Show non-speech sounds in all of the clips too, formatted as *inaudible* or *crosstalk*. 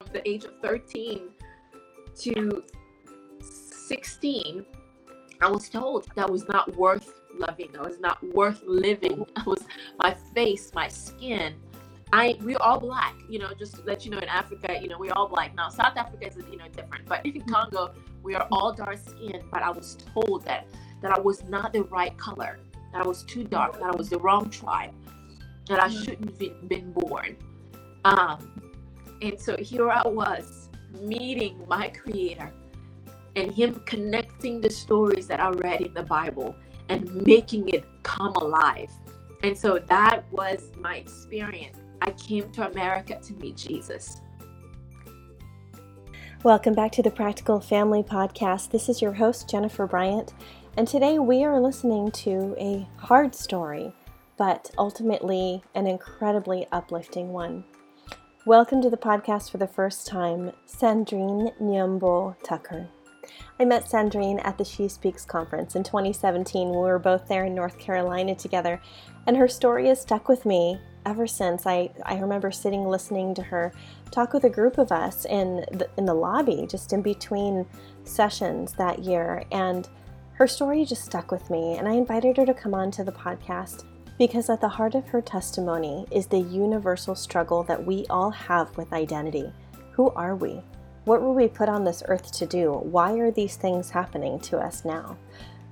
from the age of 13 to 16, I was told that was not worth loving. I was not worth living. *laughs* I was my face, my skin. I we're all black, you know, just to let you know in Africa, you know, we're all black. Now South Africa is you know different, but in Congo, we are all dark skinned, but I was told that that I was not the right color, that I was too dark, that I was the wrong tribe, that I shouldn't have been born. Um, and so here I was meeting my creator and him connecting the stories that I read in the Bible and making it come alive. And so that was my experience. I came to America to meet Jesus. Welcome back to the Practical Family Podcast. This is your host, Jennifer Bryant, and today we are listening to a hard story, but ultimately an incredibly uplifting one. Welcome to the podcast for the first time, Sandrine Nyambo Tucker. I met Sandrine at the She Speaks conference in 2017 we were both there in North Carolina together, and her story has stuck with me ever since. I, I remember sitting listening to her talk with a group of us in the, in the lobby just in between sessions that year, and her story just stuck with me. And I invited her to come on to the podcast because at the heart of her testimony is the universal struggle that we all have with identity. Who are we? What were we put on this earth to do? Why are these things happening to us now?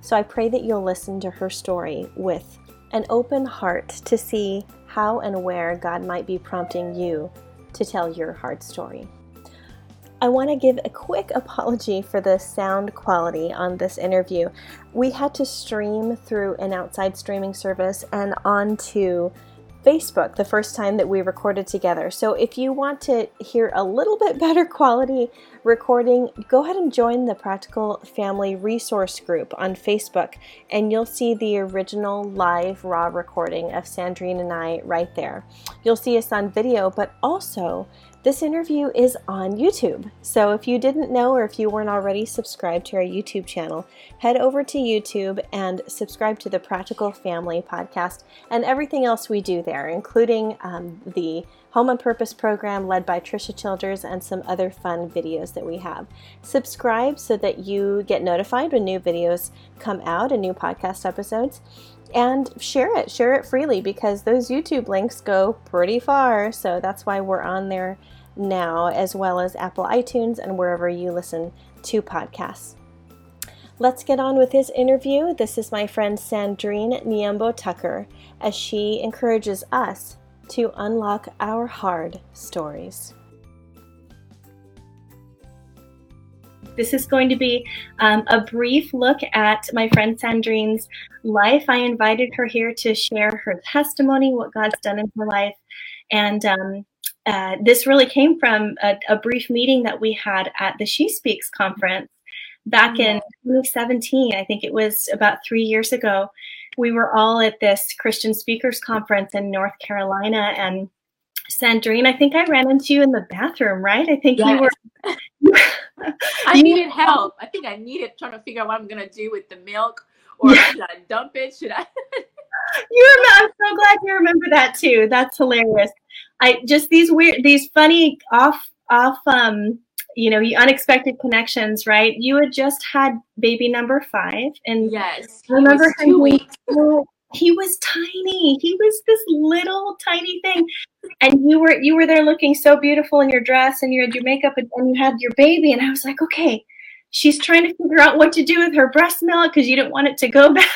So I pray that you'll listen to her story with an open heart to see how and where God might be prompting you to tell your hard story. I want to give a quick apology for the sound quality on this interview. We had to stream through an outside streaming service and onto Facebook the first time that we recorded together. So if you want to hear a little bit *laughs* better quality recording, go ahead and join the Practical Family Resource Group on Facebook, and you'll see the original live raw recording of Sandrine and I right there. You'll see us on video, but also this interview is on YouTube. So if you didn't know or if you weren't already subscribed to our YouTube channel, head over to YouTube and subscribe to the Practical Family podcast and everything else we do there, including um, the Home on Purpose program led by Trisha Childers and some other fun videos that we have. Subscribe so that you get notified when new videos come out and new podcast episodes and share it share it freely because those youtube links go pretty far. So that's why we're on there now as well as apple itunes and wherever you listen to podcasts. Let's get on with this interview. This is my friend sandrine Niembo tucker as she encourages us to unlock our hard stories This is going to be um, a brief look at my friend Sandrine's life. I invited her here to share her testimony, what God's done in her life. And um, uh, this really came from a, a, brief meeting that we had at the She Speaks conference back in 2017. I think it was about three years ago. We were all at this Christian Speakers Conference in North Carolina, and Sandrine, I think I ran into you in the bathroom, right? I think yes. you were. *laughs* I *laughs* needed help. I think I needed trying to figure out what I'm gonna do with the milk, or yeah. should I dump it? Should I? *laughs* you remember? I'm so glad you remember that too. That's hilarious. I just these weird, these funny off, off, um, you know, unexpected connections, right? You had just had baby number five, and yes, remember two weeks he was tiny. He was this little tiny thing. And you were you were there looking so beautiful in your dress and you had your makeup and, and you had your baby and i was like okay. She's trying to figure out what to do with her breast milk because you didn't want it to go *laughs* back.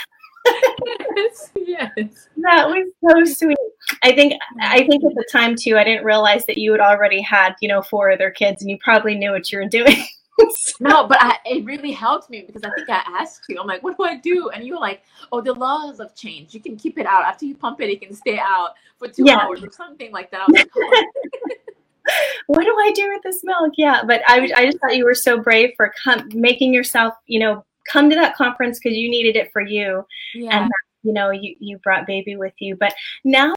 Yes, yes. That was so sweet. I think i think at the time too i didn't realize that you had already had you know four other kids and you probably knew what you were doing *laughs* *laughs* no, but I, it really helped me because I think I asked you. I'm like, what do I do? And you were like, oh, the laws have changed. You can keep it out after you pump it. It can stay out for two yeah. hours or something like that. I was like, oh. *laughs* what do I do with this milk? Yeah, but I, I just thought you were so brave for com- making yourself, you know, come to that conference because you needed it for you, yeah. and you know, you you brought baby with you. But now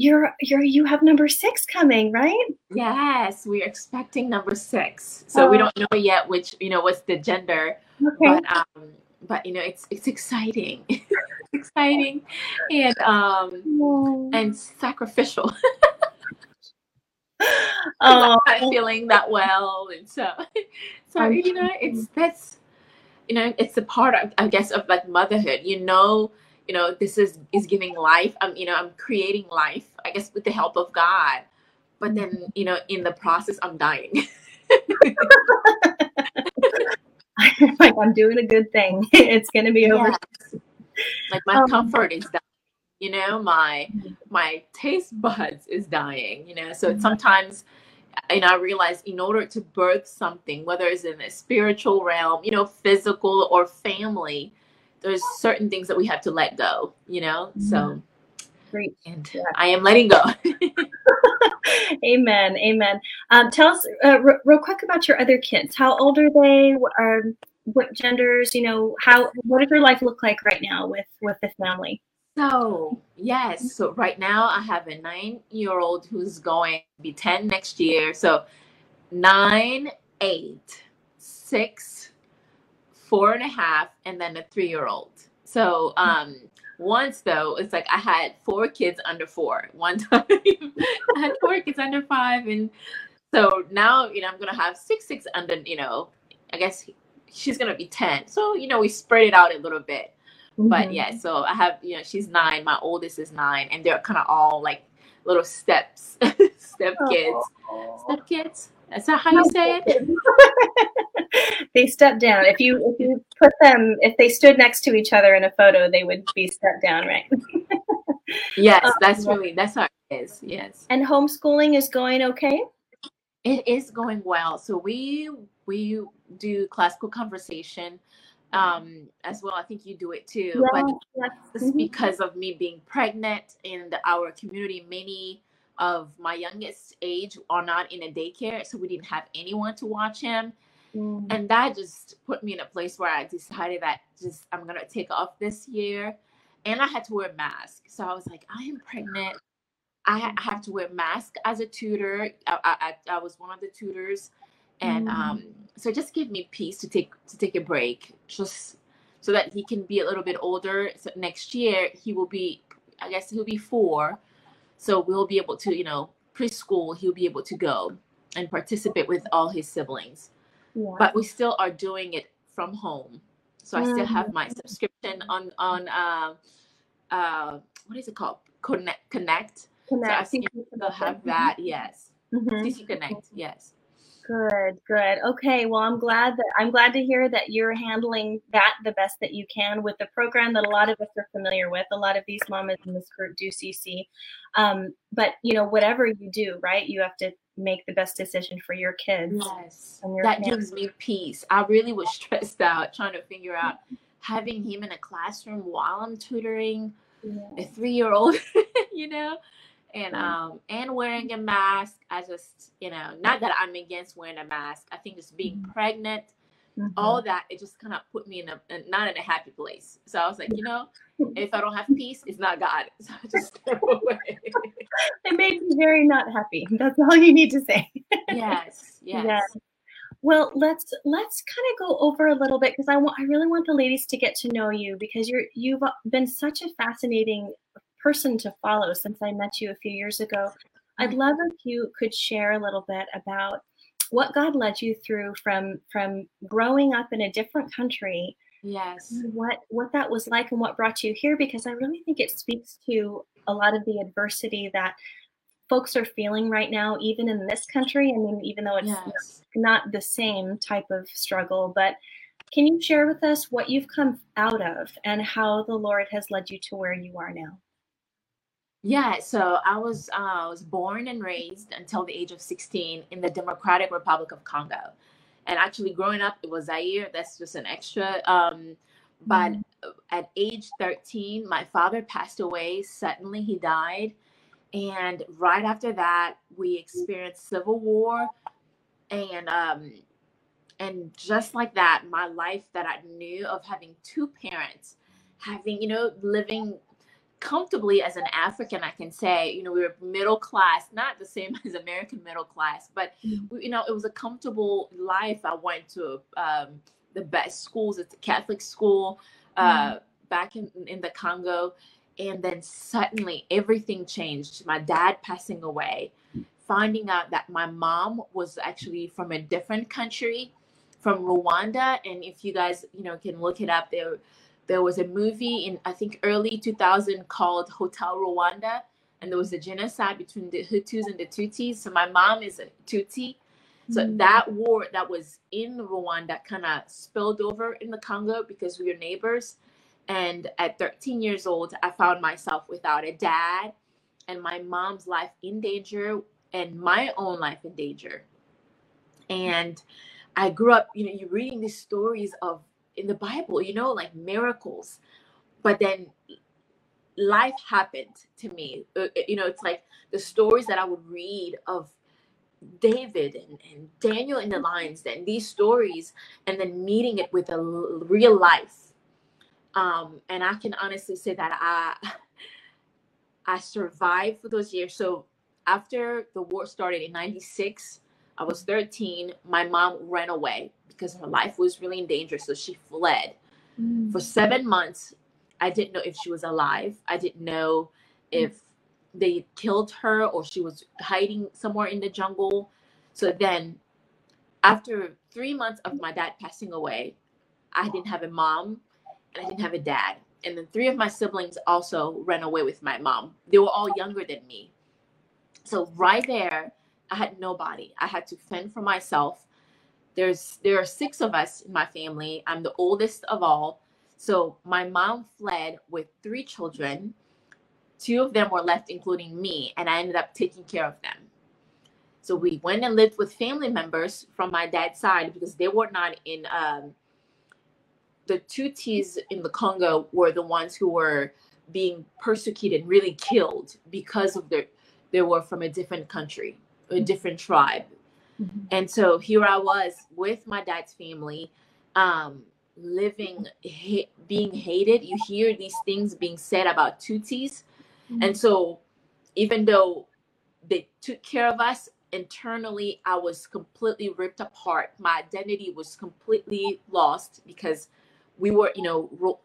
you're you're you have number six coming, right? Yes, we're expecting number six. So oh. we don't know yet which you know what's the gender, okay. but um, but you know it's it's exciting, *laughs* exciting, and um, and sacrificial. *laughs* oh. I'm not feeling that well, and so, *laughs* so you know, it's that's, you know, it's a part of, I guess, of like motherhood. You know, you know, this is is giving life. I'm, you know, I'm creating life. I guess with the help of God, but then, mm-hmm. you know, in the process, I'm dying. *laughs* *laughs* like I'm doing a good thing. *laughs* It's gonna be over. Like my um, comfort is dying. You know, my mm-hmm. my taste buds is dying. You know, so mm-hmm. sometimes and I realize in order to birth something, whether it's in a spiritual realm, you know, physical or family, there's certain things that we have to let go, you know? Mm-hmm. So great. And yeah. I am letting go. *laughs* amen. Amen. Um, tell us uh, r- real quick about your other kids. How old are they? Are what genders? You know, how what does your life look like right now with with the family? So yes, so right now I have a nine-year-old who's going to be ten next year. So nine, eight, six, four and a half, and then a three-year-old. So um once though, it's like I had four kids under four. One *laughs* time I had four kids under five, and so now you know I'm gonna have six six under. You know, I guess she's gonna be ten. So you know we spread it out a little bit. Mm-hmm. But yeah, so I have you know she's nine. My oldest is nine, and they're kind of all like little steps, *laughs* step kids, step kids. Is that how you say it? *laughs* they step down. If you if you put them if they stood next to each other in a photo, they would be stepped down, right? *laughs* yes, um, that's really that's how it is. Yes. And homeschooling is going okay? It is going well. So we we do classical conversation um as well i think you do it too yeah, but yes. mm-hmm. because of me being pregnant and our community many of my youngest age are not in a daycare, so we didn't have anyone to watch him. Mm. And that just put me in a place where I decided that just I'm gonna take off this year. And I had to wear a mask. So I was like, I am pregnant. I, have to wear a mask as a tutor. I, I, I was one of the tutors. And mm. um, so just give me peace to take to take a break, just so that he can be a little bit older. So next year he will be, I guess he'll be four so we'll be able to, you know, preschool, he'll be able to go and participate with all his siblings. Yeah. But we still are doing it from home. So I still have my mm-hmm. subscription on on uh, uh, what is it called? Connect Connect. Connect. So I still have that. Yes. Mm-hmm. CC Connect. Yes. Good, good. Okay, well, I'm glad that I'm glad to hear that you're handling that the best that you can with the program that a lot of us are familiar with. A lot of these mamas in this group do CC, um, but you know, whatever you do, right? You have to make the best decision for your kids. Yes, that family. gives me peace. I really was *laughs* stressed out trying to figure out having him in a classroom while I'm tutoring yeah. a three-year-old. *laughs* you know and um and wearing a mask i just you know not that i'm against wearing a mask i think just being mm-hmm. pregnant mm-hmm. all that it just kind of put me in a not in a happy place. So i was like you know *laughs* if i don't have peace it's not god. *laughs* So i just *laughs* step away. It made me very not happy. That's all you need to say. Yes yes. Yeah. Well, let's let's kind of go over a little bit because I want I really want the ladies to get to know you because you're you've been such a fascinating person to follow since I met you a few years ago. I'd love if you could share a little bit about what God led you through from from growing up in a different country. Yes. What what that was like and what brought you here because I really think it speaks to a lot of the adversity that folks are feeling right now even in this country. I mean even though it's yes. not the same type of struggle, but can you share with us what you've come out of and how the Lord has led you to where you are now? Yeah, so I was uh, I was born and raised until the age of 16 in the Democratic Republic of Congo. And actually growing up it was Zaire, that's just an extra um, but mm. at age 13 my father passed away suddenly he died and right after that we experienced civil war and um and just like that my life that I knew of having two parents having you know living comfortably as an African, I can say, you know, we were middle class, not the same *laughs* as American middle class, but mm-hmm. you know, it was a comfortable life. I went to um, the best schools. It's a Catholic school uh, mm-hmm. back in in the Congo, and then suddenly everything changed. My dad passing away, finding out that my mom was actually from a different country, from Rwanda. And if you guys, you know, can look it up, there there was a movie in I think early 2000 called Hotel Rwanda, and there was a genocide between the Hutus and the Tutsis. So my mom is a Tutsi. So mm-hmm. that war that was in Rwanda kind of spilled over in the Congo because we were neighbors. And at 13 years old, I found myself without a dad and my mom's life in danger and my own life in danger. And I grew up, you know, you're reading these stories of in the Bible, you know, like miracles. But then life happened to me. Uh, uh, you know, it's like the stories that I would read of David and, and Daniel in the lions and these stories, and then meeting it with a real life. Um, and I can honestly say that I *laughs* I survived for those years. So after the war started in 96, I was 13. My mom ran away because her life was really in danger. So she fled. Mm. For seven months, I didn't know if she was alive. I didn't know if they killed her or she was hiding somewhere in the jungle. So then, after three months of my dad passing away, I didn't have a mom and I didn't have a dad. And then three of my siblings also ran away with my mom. They were all younger than me. So, right there, I had nobody. I had to fend for myself there's there are six of us in my family. I'm the oldest of all. So my mom fled with three children. Two of them were left, including me, and I ended up taking care of them. So we went and lived with family members from my dad's side because they were not in um, the Tutsis in the Congo were the ones who were being persecuted, really killed because of their they were from a different country, a different tribe, Mm-hmm. And so here I was with my dad's family, um, living, ha- being hated. You hear these things being said about Tutsis. Mm-hmm. And so even though they took care of us, internally, I was completely ripped apart. My identity was completely lost because we were, you know, ro-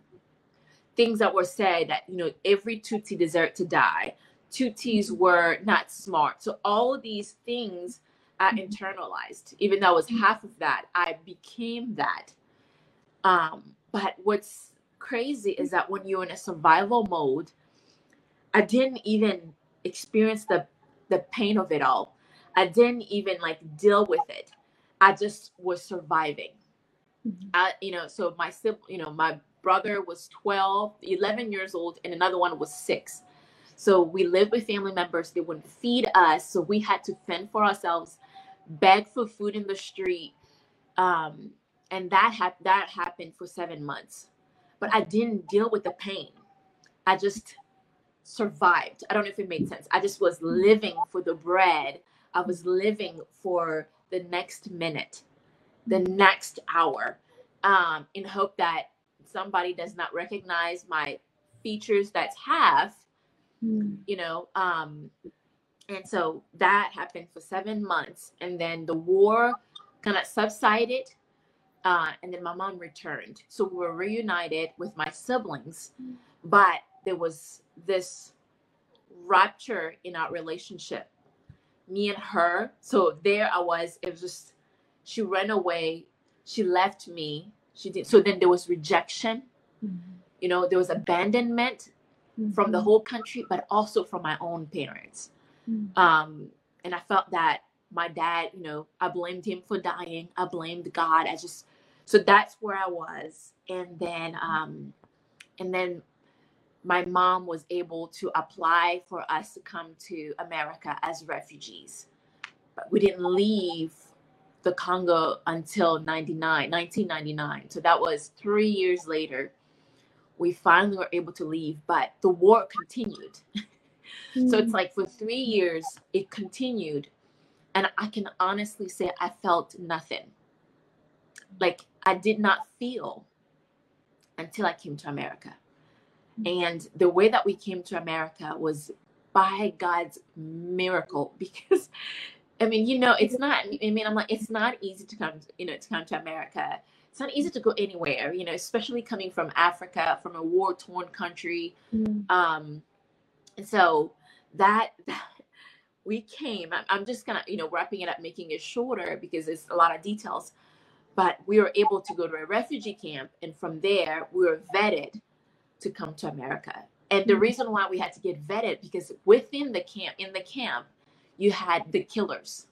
things that were said that, you know, every Tutsi deserved to die. Tutsis mm-hmm. were not smart. So all of these things I mm-hmm. internalized. Even though I was half of that, I became that. Um, but what's crazy is that when you're in a survival mode, I didn't even experience the the pain of it all. I didn't even like deal with it. I just was surviving. Mm-hmm. I, you know, so my sibling, you know, my brother was 12, 11 years old, and another one was six. So we lived with family members. They wouldn't feed us. So we had to fend for ourselves beg for food in the street. Um, and that ha- that happened for seven months. But I didn't deal with the pain. I just survived. I don't know if it made sense. I just was living for the bread. I was living for the next minute, the next hour, um, in hope that somebody does not recognize my features that's half, mm. you know, um, and so that happened for seven months. And then the war kind of subsided. Uh, and then my mom returned. So we were reunited with my siblings. But there was this rupture in our relationship, me and her. So there I was. It was just, she ran away. She left me. She did. So then there was rejection. Mm-hmm. You know, there was abandonment mm-hmm. from the mm-hmm. whole country, but also from my own parents. Mm. Um, and I felt that my dad, you know, I blamed him for dying. I blamed God. I just so that's where I was. And then um and then my mom was able to apply for us to come to America as refugees. But we didn't leave the Congo until 99, 1999. So that was three years later. We finally were able to leave, but the war continued. Mm. *laughs* So it's mm. like for three years, it continued. And I can honestly say I felt nothing. Like I did not feel until I came to America. Mm. And the way that we came to America was by God's miracle *laughs* because I mean, you know, it's not I mean, I'm like, it's not easy to come, you know, to come to America. It's not easy to go anywhere, you know, especially coming from Africa, from a war torn country. Mm. Um, and so that, that *laughs* we came. I'm, just gonna, you know, wrapping it up, making it shorter because it's a lot of details. But we were able to go to a refugee camp, and from there, we were vetted to come to America. And the Mhm. reason why we had to get vetted because within the camp, in the camp, you had the killers.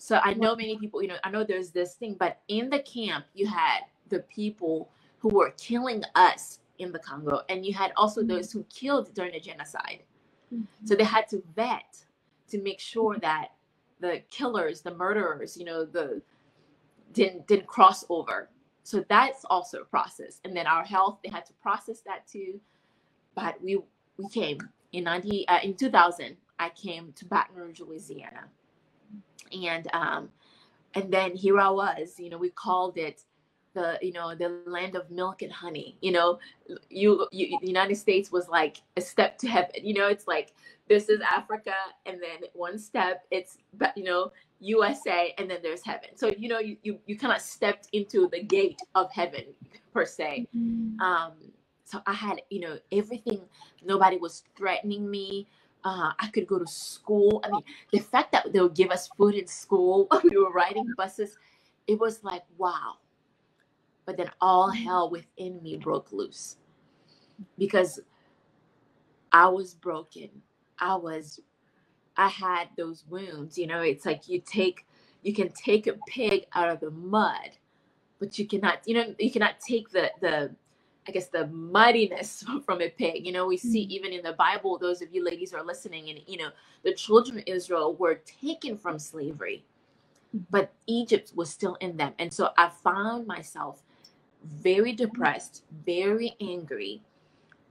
So I know many people, you know, I know there's this thing, but in the camp, you had the people who were killing us in the Congo, and you had also Mhm. those who killed during the genocide. Mhm. So they had to vet to make sure that the killers, the murderers, you know, the didn't didn't cross over. So that's also a process. And then our health, they had to process that too. But we we came in ninety uh, in two thousand. I came to Baton Rouge, Louisiana, and um, and then here I was. You know, we called it the you know the land of milk and honey. You know, you, you the United States was like a step to heaven. You know, it's like this is Africa, and then one step it's but you know USA, and then there's heaven. So you know you you, you kind of stepped into the gate of heaven per se. Mhm. Um, so I had you know everything. Nobody was threatening me. Uh, I could go to school. I mean, the fact that they would give us food in school, *laughs* we were riding buses. It was like wow. But then all hell within me broke loose because I was broken. I was, I had those wounds. You know, it's like you take, you can take a pig out of the mud, but you cannot, you know, you cannot take the the, I guess the muddiness *laughs* from a pig. You know, we see Mm. even in the Bible, those of you ladies who are listening, and you know, the children of Israel were taken from slavery, but Egypt was still in them, and so I found myself very depressed, very angry,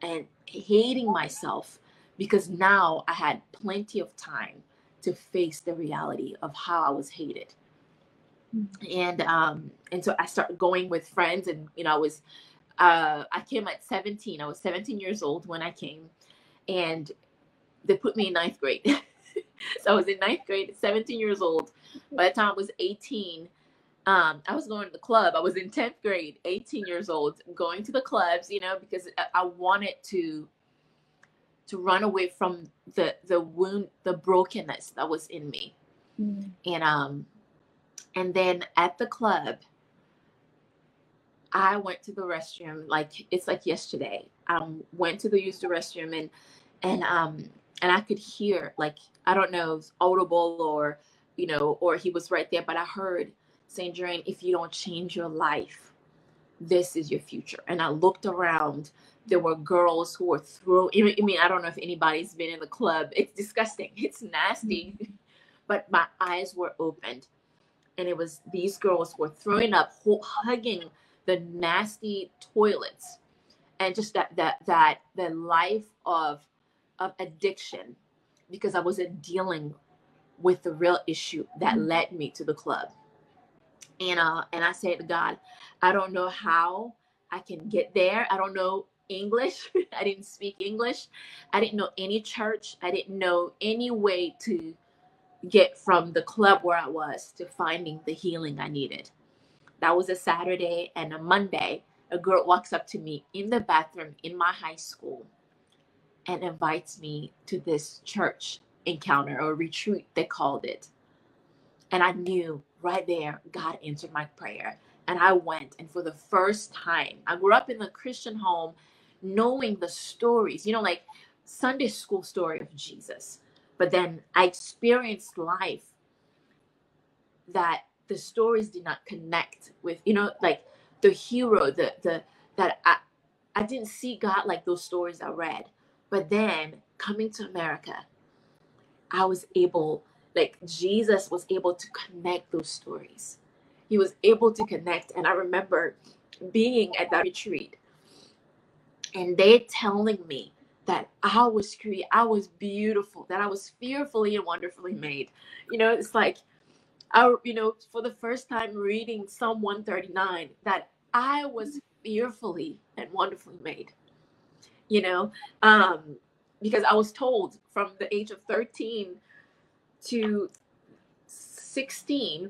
and hating myself because now I had plenty of time to face the reality of how I was hated. And um and so I started going with friends and you know I was uh I came at 17. I was 17 years old when I came and they put me in ninth grade. *laughs* so I was in ninth grade, 17 years old. By the time I was 18, um, I was going to the club. I was in 10th grade, 18 years old, going to the clubs, you know, because I, wanted to to run away from the the wound, the brokenness that was in me. Mhm. And um and then at the club, I went to the restroom like it's like yesterday. Um went to the use the restroom and and um and I could hear like I don't know, it was audible or you know, or he was right there, but I heard Saint Jane, if you don't change your life, this is your future. And I looked around. There were girls who were throwing. I mean, I don't know if anybody's been in the club. It's disgusting. *laughs* It's nasty. But my eyes were opened, and it was these girls were throwing up, hugging the nasty toilets, and just that that that the life of of addiction, because I wasn't dealing with the real issue that Mhm. led me to the club. And uh and i said to god i don't know how i can get there. I don't know english. *laughs* I didn't speak english. I didn't know any church. I didn't know any way to get from the club where i was to finding the healing i needed that was a saturday and a monday a girl walks up to me in the bathroom in my high school and invites me to this church encounter or retreat they called it and I knew right there, God answered my prayer. And I went. And for the first time, I grew up in a Christian home knowing the stories, you know, like Sunday school story of Jesus. But then I experienced life that the stories did not connect with, you know, like the hero, the the that I I didn't see God like those stories I read. But then coming to America, I was able like Jesus was able to connect those stories. He was able to connect. And I remember being at that retreat and they telling me that I was created, I was beautiful, that I was fearfully and wonderfully made. You know, it's like I, you know, for the first time reading Psalm 139, that I was fearfully and wonderfully made. You know, um, because I was told from the age of 13 to 16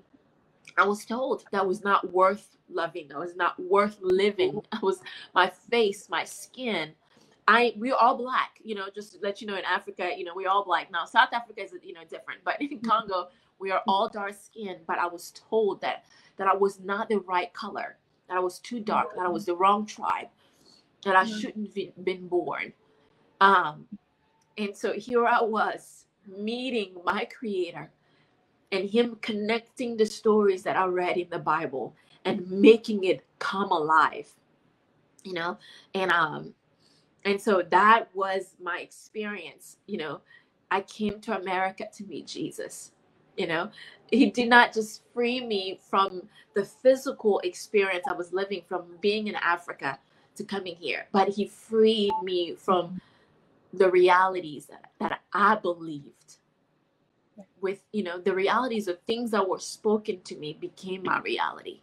i was told that was not worth loving i was not worth living i was my face my skin I we're all black, you know, just to let you know in Africa, you know, we're all black. Now South Africa is you know different, but in Congo, we are all dark skinned. But I was told that that I was not the right color, that I was too dark, that I was the wrong tribe, that I shouldn't have been born. Um, and so here I was meeting my creator and him connecting the stories that I read in the Bible and making it come alive. You know, and um and so that was my experience you know i came to america to meet jesus you know? He did not just free me from the physical experience i was living from being in africa to coming here but he freed me from the realities that, that i believed with you know the realities of things that were spoken to me became my reality.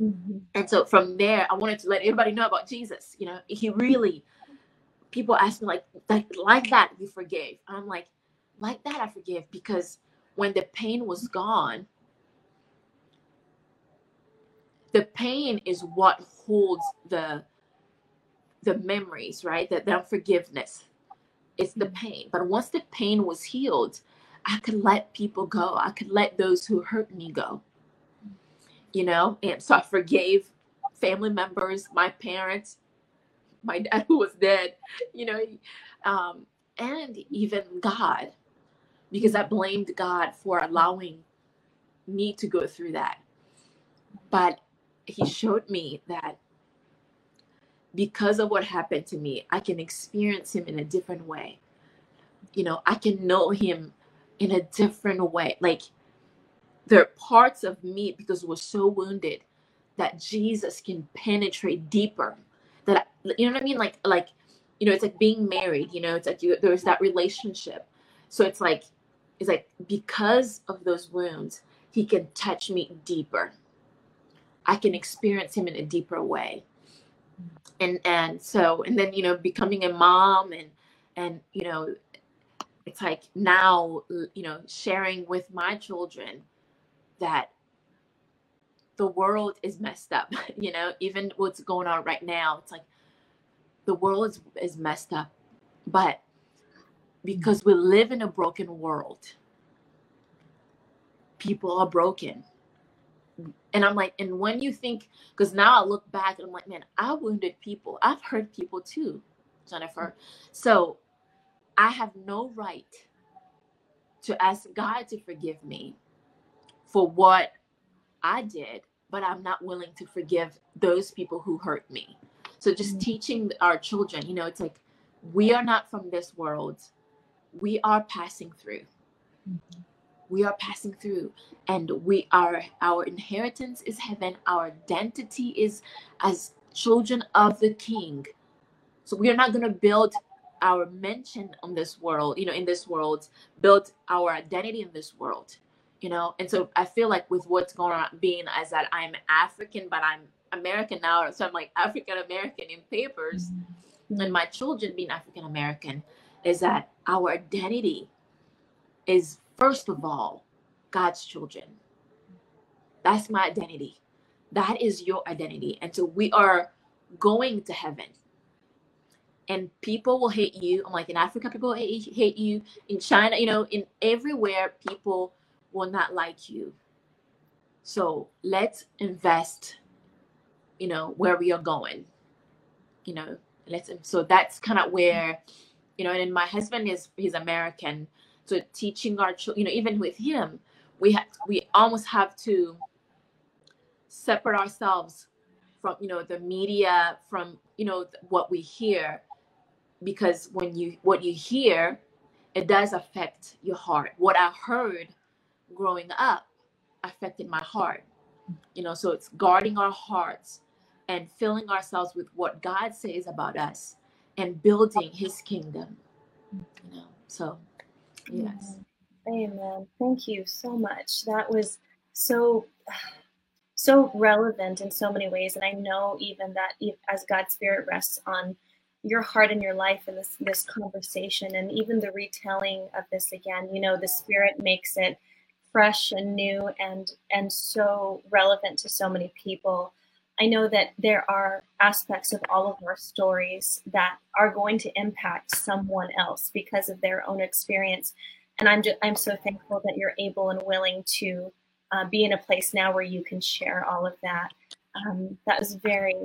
Mm-hmm. and so from there i wanted to let everybody know about jesus you know? He really people ask me like like like that you forgave. I'm like like that i forgive because when the pain was gone the pain is what holds the the memories right? That the unforgiveness. It's the pain. But once the pain was healed i could let people go. I could let those who hurt me go. You know? And so i forgave family members my parents. My *laughs* dad who was dead, you know, um, and even God, because I blamed God for allowing me to go through that. But He showed me that because of what happened to me, I can experience Him in a different way. You know, I can know Him in a different way. Like, there are parts of me because we're so wounded that Jesus can penetrate deeper that you know what I mean? Like like you know, it's like being married. You know, it's like you, there's that relationship. So it's like it's like because of those wounds, he can touch me deeper. I can experience him in a deeper way. And and so and then you know becoming a mom and and you know it's like now you know sharing with my children that the world is messed up *laughs* you know even what's going on right now it's like the world is, is messed up but because we live in a broken world people are broken and i'm like and when you think because now i look back and i'm like man i wounded people i've hurt people too jennifer so i have no right to ask god to forgive me for what i did but I'm not willing to forgive those people who hurt me. So just mm-hmm. teaching our children, you know, it's like we are not from this world. We are passing through. Mm-hmm. We are passing through and we are our inheritance is heaven. Our identity is as children of the king. So we are not going to build our mention on this world, you know, in this world, build our identity in this world you know and so i feel like with what's going on being as that i'm african but i'm american now so i'm like african american in papers mm-hmm. and my children being african american is that our identity is first of all god's children. That's my identity. That is your identity. And so we are going to heaven. And people will hate you. I'm like in africa people hate, you. In china you know in everywhere people will not like you. So let's invest, you know, where we are going. You know, let's so that's kind of where, you know, and my husband is he's American. So teaching our children, you know, even with him, we have we almost have to separate ourselves from you know the media from you know what we hear because when you what you hear it does affect your heart what i heard growing up affected my heart. You know, so it's guarding our hearts and filling ourselves with what God says about us and building his kingdom. You know, so yes. Amen. Thank you so much. That was so *sighs* so relevant in so many ways and I know even that as God's spirit rests on your heart and your life in this this conversation and even the retelling of this again, you know, the spirit makes it fresh and new and and so relevant to so many people I know that there are aspects of all of our stories that are going to impact someone else because of their own experience. And I'm just, I'm so thankful that you're able and willing to uh, be in a place now where you can share all of that. Um, that was very,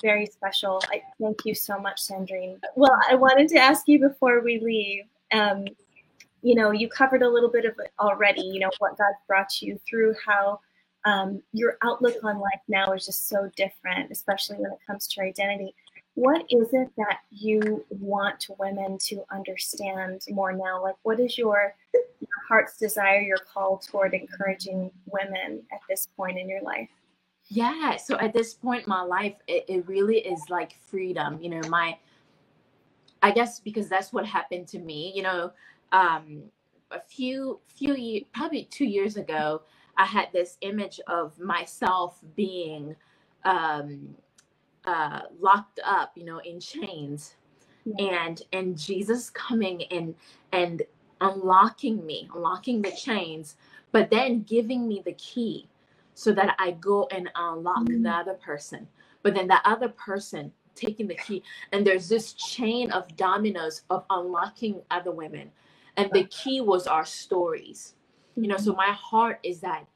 very special. I thank you so much, Sandrine. Well, I wanted to ask you before we leave. Um, you know, you covered a little bit of it already. You know what God brought you through, how um, your outlook on life now is just so different, especially when it comes to identity. What is it that you want women to understand more now? Like, what is your, your heart's desire, your call toward encouraging women at this point in your life? Yeah, so at this point in my life, it, it really is like freedom. You know, my, I guess because that's what happened to me. You know, um, a few few years, probably two years ago, I had this image of myself being um, uh, locked up, you know, in chains, yeah. and and Jesus coming and and unlocking me, unlocking the chains, but then giving me the key so that I go and unlock mm-hmm. the other person. But then the other person taking the key, and there's this chain of dominoes of unlocking other women, and the key was our stories you know so my heart is that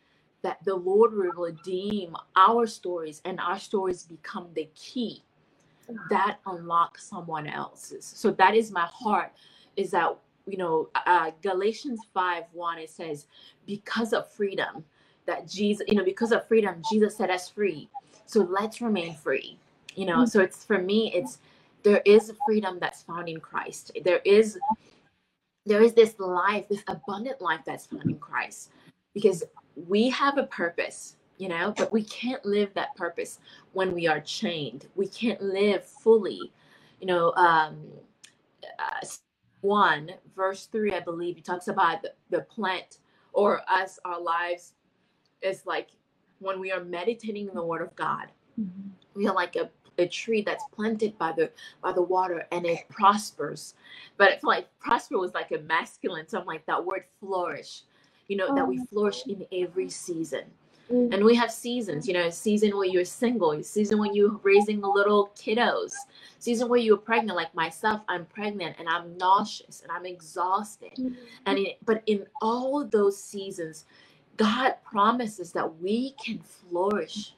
that the lord will redeem our stories and our stories become the key that unlocks someone else's. So that is my heart is that you know uh, galatians 5 1 it says because of freedom that jesus you know because of freedom jesus set us free. So let's remain free. You know mm-hmm. so it's for me it's there is freedom that's found in christ. There is there is this life, this abundant life that's found in Christ. Because we have a purpose, you know, but we can't live that purpose when we are chained. We can't live fully, you know. Um, uh, one verse three, I believe, he talks about the, the plant or us, our lives is like when we are meditating in the Word of God. Mm-hmm. We are like a a tree that's planted by the by the water and it prospers. But it's like prosper was like a masculine, so I'm like that word flourish. You know, that we oh. flourish in every season. Mm. And we have seasons, you know, a season where you're single, a season when you're raising little kiddos, season where you're pregnant, like myself, I'm pregnant and I'm nauseous and I'm exhausted. Mm-hmm. And it, but in all those seasons, God promises that we can flourish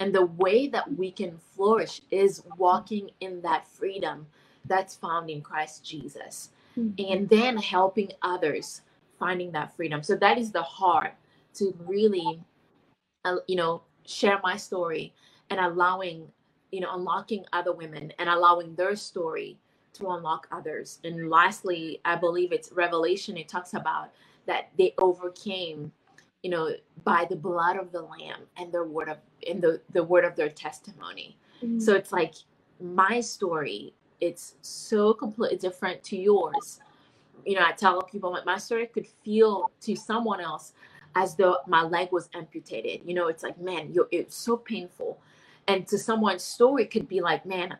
and the way that we can flourish is walking in that freedom that's found in Christ Jesus. Mm-hmm. And then helping others finding that freedom. So that is the heart to really, uh, you know, share my story and allowing, you know, unlocking other women and allowing their story to unlock others. And lastly, I believe it's Revelation, it talks about that they overcame you know, by the blood of the lamb and their word of in the the word of their testimony. Mm-hmm. So it's like my story, it's so completely different to yours. You know, I tell people my story could feel to someone else as though my leg was amputated. You know, it's like, man, you it's so painful. And to someone's story could be like, man,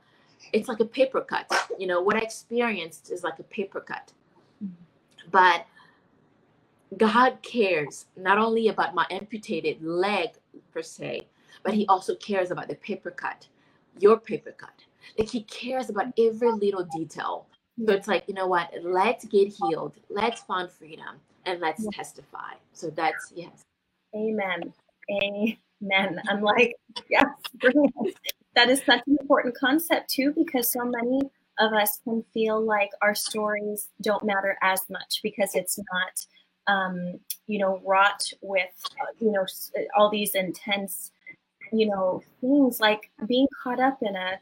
it's like a paper cut. You know, what I experienced is like a paper cut. Mm-hmm. But God cares not only about my amputated leg per se, but He also cares about the paper cut, your paper cut. Like He cares about every little detail. So it's like, you know what? Let's get healed. Let's find freedom and let's testify. So that's yes. Amen. Amen. I'm like, yes, *laughs* brilliant. That is such an important concept too, because so many of us can feel like our stories don't matter as much because it's not um, you know, wrought with, uh, you know, all these intense, you know, things like being caught up in a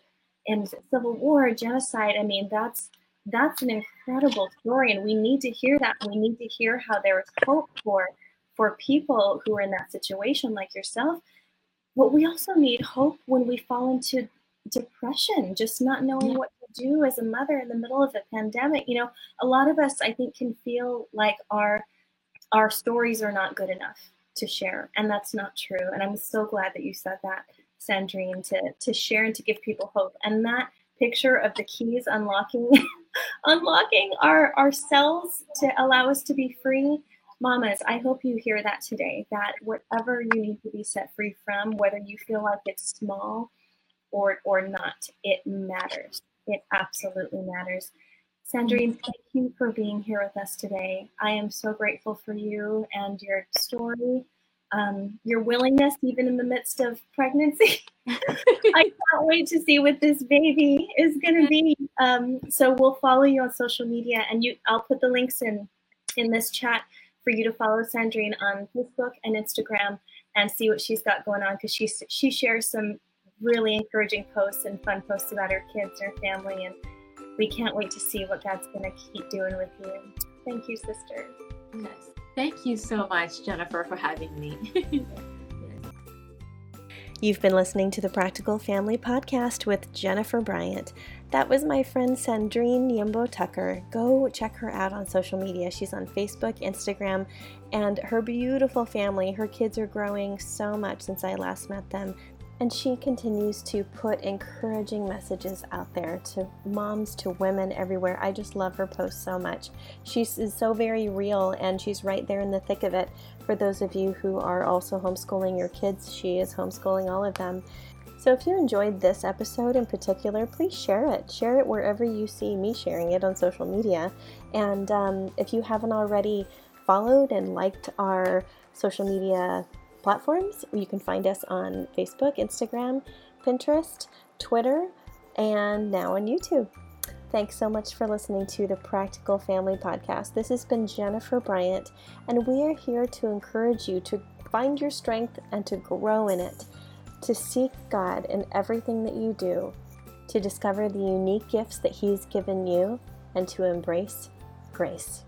in civil war, genocide. I mean, that's that's an incredible story, and we need to hear that. We need to hear how there is hope for for people who are in that situation, like yourself. But we also need hope when we fall into depression, just not knowing what to do as a mother in the middle of a pandemic. You know, a lot of us, I think, can feel like our our stories are not good enough to share. And that's not true. And I'm so glad that you said that, Sandrine, to, to share and to give people hope. And that picture of the keys unlocking *laughs* unlocking our ourselves to allow us to be free. mamas, I hope you hear that today that whatever you need to be set free from, whether you feel like it's small or, or not, it matters. It absolutely matters. Sandrine, thank you for being here with us today. I am so grateful for you and your story, um, your willingness, even in the midst of pregnancy. *laughs* I can't wait to see what this baby is going to be. Um, so we'll follow you on social media, and you. I'll put the links in in this chat for you to follow Sandrine on Facebook and Instagram and see what she's got going on because she she shares some really encouraging posts and fun posts about her kids, and her family, and we can't wait to see what God's going to keep doing with you. Thank you, sister. Yes. Thank you so much, Jennifer, for having me. *laughs* You've been listening to the Practical Family Podcast with Jennifer Bryant. That was my friend Sandrine Yimbo Tucker. Go check her out on social media. She's on Facebook, Instagram, and her beautiful family. Her kids are growing so much since I last met them. And she continues to put encouraging messages out there to moms, to women everywhere. I just love her posts so much. She's so very real and she's right there in the thick of it. For those of you who are also homeschooling your kids, she is homeschooling all of them. So if you enjoyed this episode in particular, please share it. Share it wherever you see me sharing it on social media. And um, if you haven't already followed and liked our social media platforms. You can find us on Facebook, Instagram, Pinterest, Twitter, and now on YouTube. Thanks so much for listening to the Practical Family Podcast. This has been Jennifer Bryant, and we are here to encourage you to find your strength and to grow in it, to seek God in everything that you do, to discover the unique gifts that He's given you, and to embrace grace.